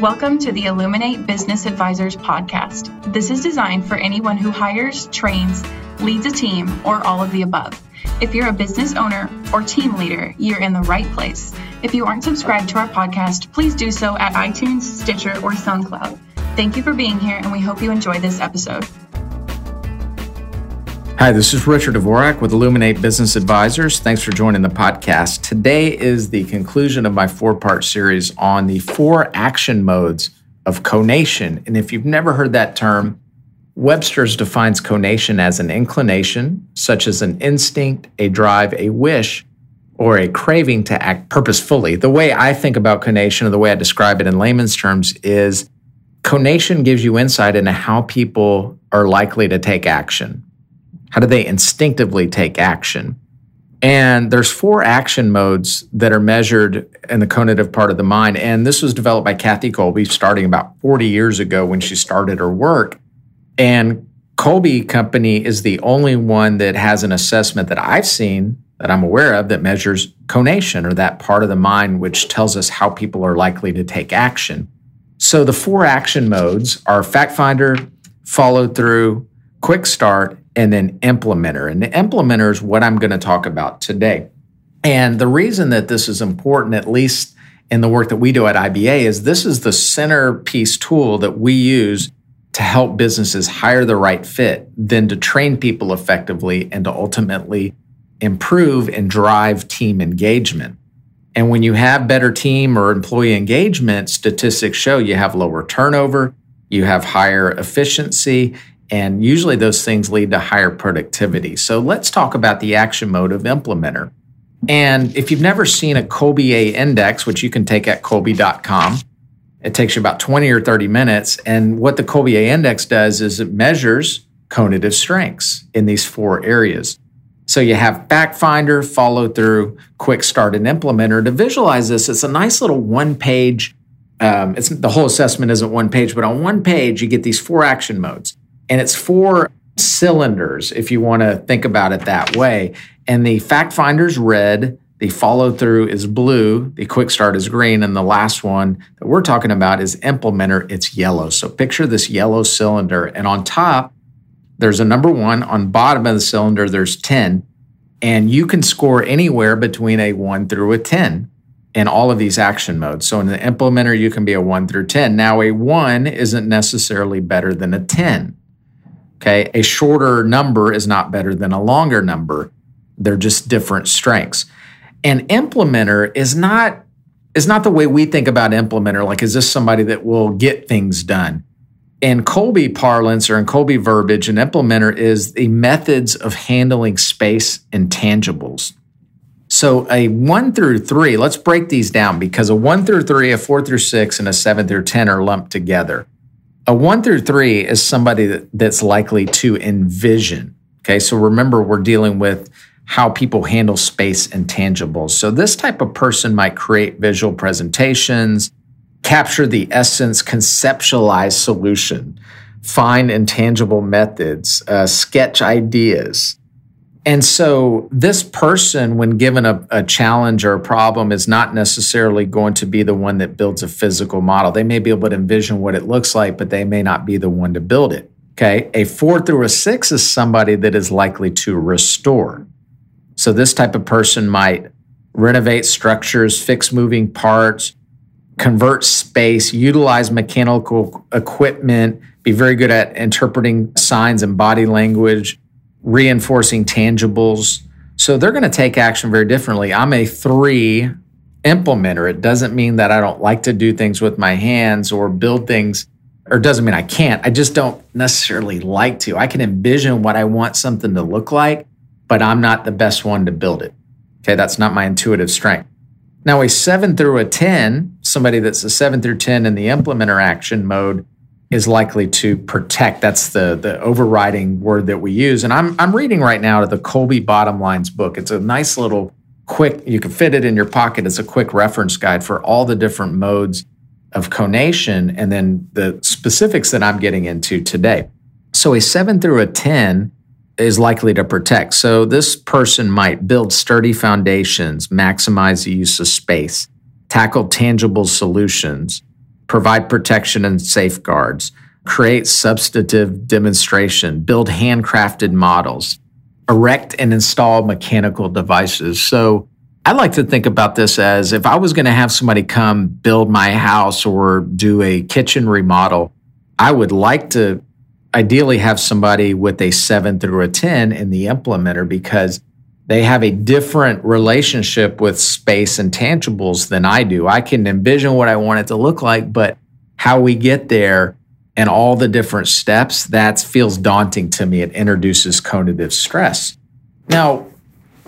Welcome to the Illuminate Business Advisors podcast. This is designed for anyone who hires, trains, leads a team, or all of the above. If you're a business owner or team leader, you're in the right place. If you aren't subscribed to our podcast, please do so at iTunes, Stitcher, or SoundCloud. Thank you for being here, and we hope you enjoy this episode. Hi, this is Richard Dvorak with Illuminate Business Advisors. Thanks for joining the podcast. Today is the conclusion of my four part series on the four action modes of conation. And if you've never heard that term, Webster's defines conation as an inclination, such as an instinct, a drive, a wish, or a craving to act purposefully. The way I think about conation, or the way I describe it in layman's terms, is conation gives you insight into how people are likely to take action. How do they instinctively take action? And there's four action modes that are measured in the conative part of the mind. And this was developed by Kathy Kolbe starting about 40 years ago when she started her work. And Kolbe Company is the only one that has an assessment that I've seen that I'm aware of that measures conation or that part of the mind which tells us how people are likely to take action. So the four action modes are fact finder, follow through, quick start, and then implementer. And the implementer is what I'm going to talk about today. And the reason that this is important, at least in the work that we do at IBA, is this is the centerpiece tool that we use to help businesses hire the right fit, then to train people effectively and to ultimately improve and drive team engagement. And when you have better team or employee engagement, statistics show you have lower turnover, you have higher efficiency, and usually those things lead to higher productivity. So let's talk about the action mode of implementer. And if you've never seen a Kolbe A index, which you can take at Kolbe.com, it takes you about 20 or 30 minutes. And what the Kolbe A index does is it measures conative strengths in these four areas. So you have fact finder, follow through, quick start, and implementer. To visualize this, it's a nice little one page. Um, it's the whole assessment isn't one page, but on one page you get these four action modes and it's four cylinders if you want to think about it that way. And the fact finder's red, the follow through is blue, the quick start is green, and the last one that we're talking about is implementer, it's yellow. So picture this yellow cylinder, and on top, there's a number one. On bottom of the cylinder, there's 10. And you can score anywhere between a 1 through a 10 in all of these action modes. So in the implementer, you can be a 1 through 10. Now, a 1 isn't necessarily better than a 10. Okay. A shorter number is not better than a longer number. They're just different strengths. And implementer is not is not the way we think about implementer. Like, is this somebody that will get things done? In Kolbe parlance or in Kolbe verbiage, an implementer is the methods of handling space and tangibles. So a one through three, let's break these down because a one through three, a four through six, and a seven through 10 are lumped together. A one through three is somebody that, that's likely to envision. Okay, so remember, we're dealing with how people handle space and tangibles. So this type of person might create visual presentations, capture the essence, conceptualize solution, find intangible methods, uh, sketch ideas. And so, this person, when given a, a, challenge or a problem, is not necessarily going to be the one that builds a physical model. They may be able to envision what it looks like, but they may not be the one to build it. Okay. A four through a six is somebody that is likely to restore. So, this type of person might renovate structures, fix moving parts, convert space, utilize mechanical equipment, be very good at interpreting signs and body language reinforcing tangibles. So they're going to take action very differently. I'm a three implementer. It doesn't mean that I don't like to do things with my hands or build things, or doesn't mean I can't. I just don't necessarily like to. I can envision what I want something to look like, but I'm not the best one to build it. Okay, that's not my intuitive strength. Now, a seven through a 10, somebody that's a seven through 10 in the implementer action mode, is likely to protect. That's the the overriding word that we use. And I'm I'm reading right now to the Kolbe Bottom Lines book. It's a nice little quick. You can fit it in your pocket. It's a quick reference guide for all the different modes of conation, and then the specifics that I'm getting into today. So a seven through a ten is likely to protect. So this person might build sturdy foundations, maximize the use of space, tackle tangible solutions provide protection and safeguards, create substantive demonstration, build handcrafted models, erect and install mechanical devices. So I like to think about this as if I was going to have somebody come build my house or do a kitchen remodel, I would like to ideally have somebody with a seven through a 10 in the implementer because they have a different relationship with space and tangibles than I do. I can envision what I want it to look like, but how we get there and all the different steps, that feels daunting to me. It introduces cognitive stress. Now,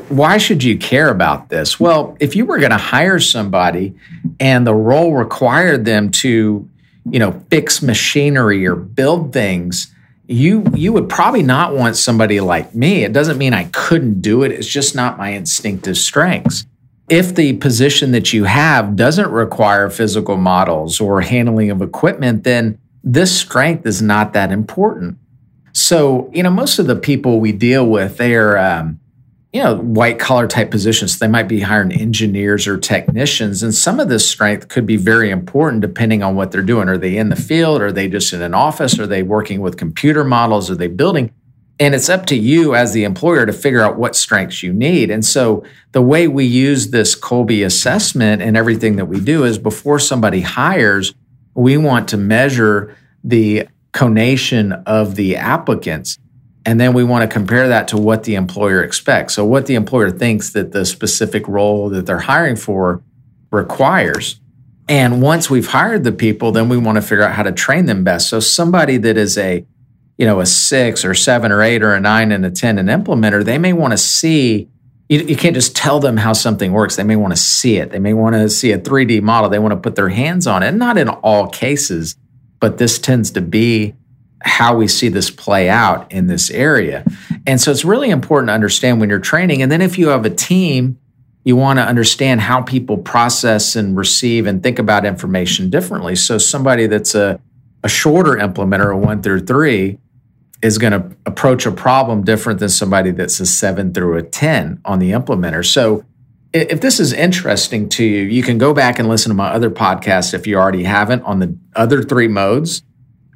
why should you care about this? Well, if you were going to hire somebody and the role required them to, you know, fix machinery or build things, you you would probably not want somebody like me. It doesn't mean I couldn't do it. It's just not my instinctive strengths. If the position that you have doesn't require physical models or handling of equipment, then this strength is not that important. So, you know, most of the people we deal with, they are, um, you know, white collar type positions. They might be hiring engineers or technicians. And some of this strength could be very important depending on what they're doing. Are they in the field? Are they just in an office? Are they working with computer models? Are they building? And it's up to you as the employer to figure out what strengths you need. And so the way we use this Kolbe assessment and everything that we do is before somebody hires, we want to measure the conation of the applicants. And then we want to compare that to what the employer expects. So, what the employer thinks that the specific role that they're hiring for requires. And once we've hired the people, then we want to figure out how to train them best. So, somebody that is a you know, a six or seven or eight or a nine and a 10 an implementer, they may want to see, you, you can't just tell them how something works. They may want to see it. They may want to see a 3D model. They want to put their hands on it. Not in all cases, but this tends to be how we see this play out in this area. And so it's really important to understand when you're training. And then if you have a team, you want to understand how people process and receive and think about information differently. So somebody that's a, a shorter implementer, a one through three, is going to approach a problem different than somebody that's a seven through a 10 on the implementer. So if this is interesting to you, you can go back and listen to my other podcast if you already haven't on the other three modes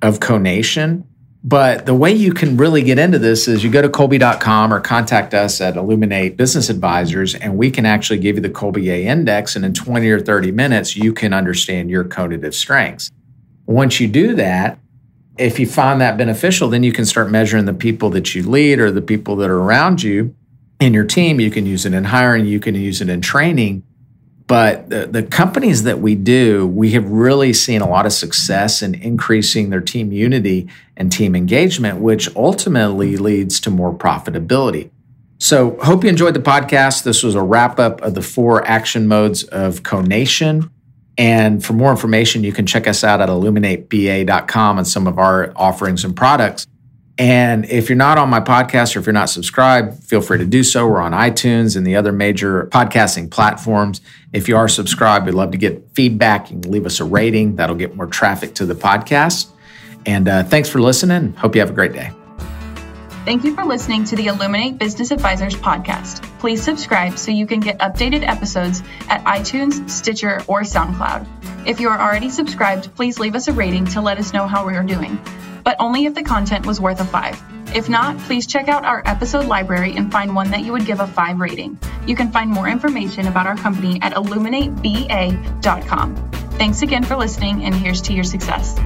of conation. But the way you can really get into this is you go to Kolbe.com or contact us at Illuminate Business Advisors, and we can actually give you the Kolbe A index. And in 20 or 30 minutes, you can understand your cognitive strengths. Once you do that, if you find that beneficial, then you can start measuring the people that you lead or the people that are around you in your team. You can use it in hiring, you can use it in training. But the, the companies that we do, we have really seen a lot of success in increasing their team unity and team engagement, which ultimately leads to more profitability. So, hope you enjoyed the podcast. This was a wrap up of the four action modes of conation. And for more information, you can check us out at illuminateba.com and some of our offerings and products. And if you're not on my podcast or if you're not subscribed, feel free to do so. We're on iTunes and the other major podcasting platforms. If you are subscribed, we'd love to get feedback. You can leave us a rating, that'll get more traffic to the podcast. And uh, thanks for listening. Hope you have a great day. Thank you for listening to the Illuminate Business Advisors podcast. Please subscribe so you can get updated episodes at iTunes, Stitcher, or SoundCloud. If you are already subscribed, please leave us a rating to let us know how we are doing, but only if the content was worth a five. If not, please check out our episode library and find one that you would give a five rating. You can find more information about our company at illuminateba.com. Thanks again for listening, and here's to your success.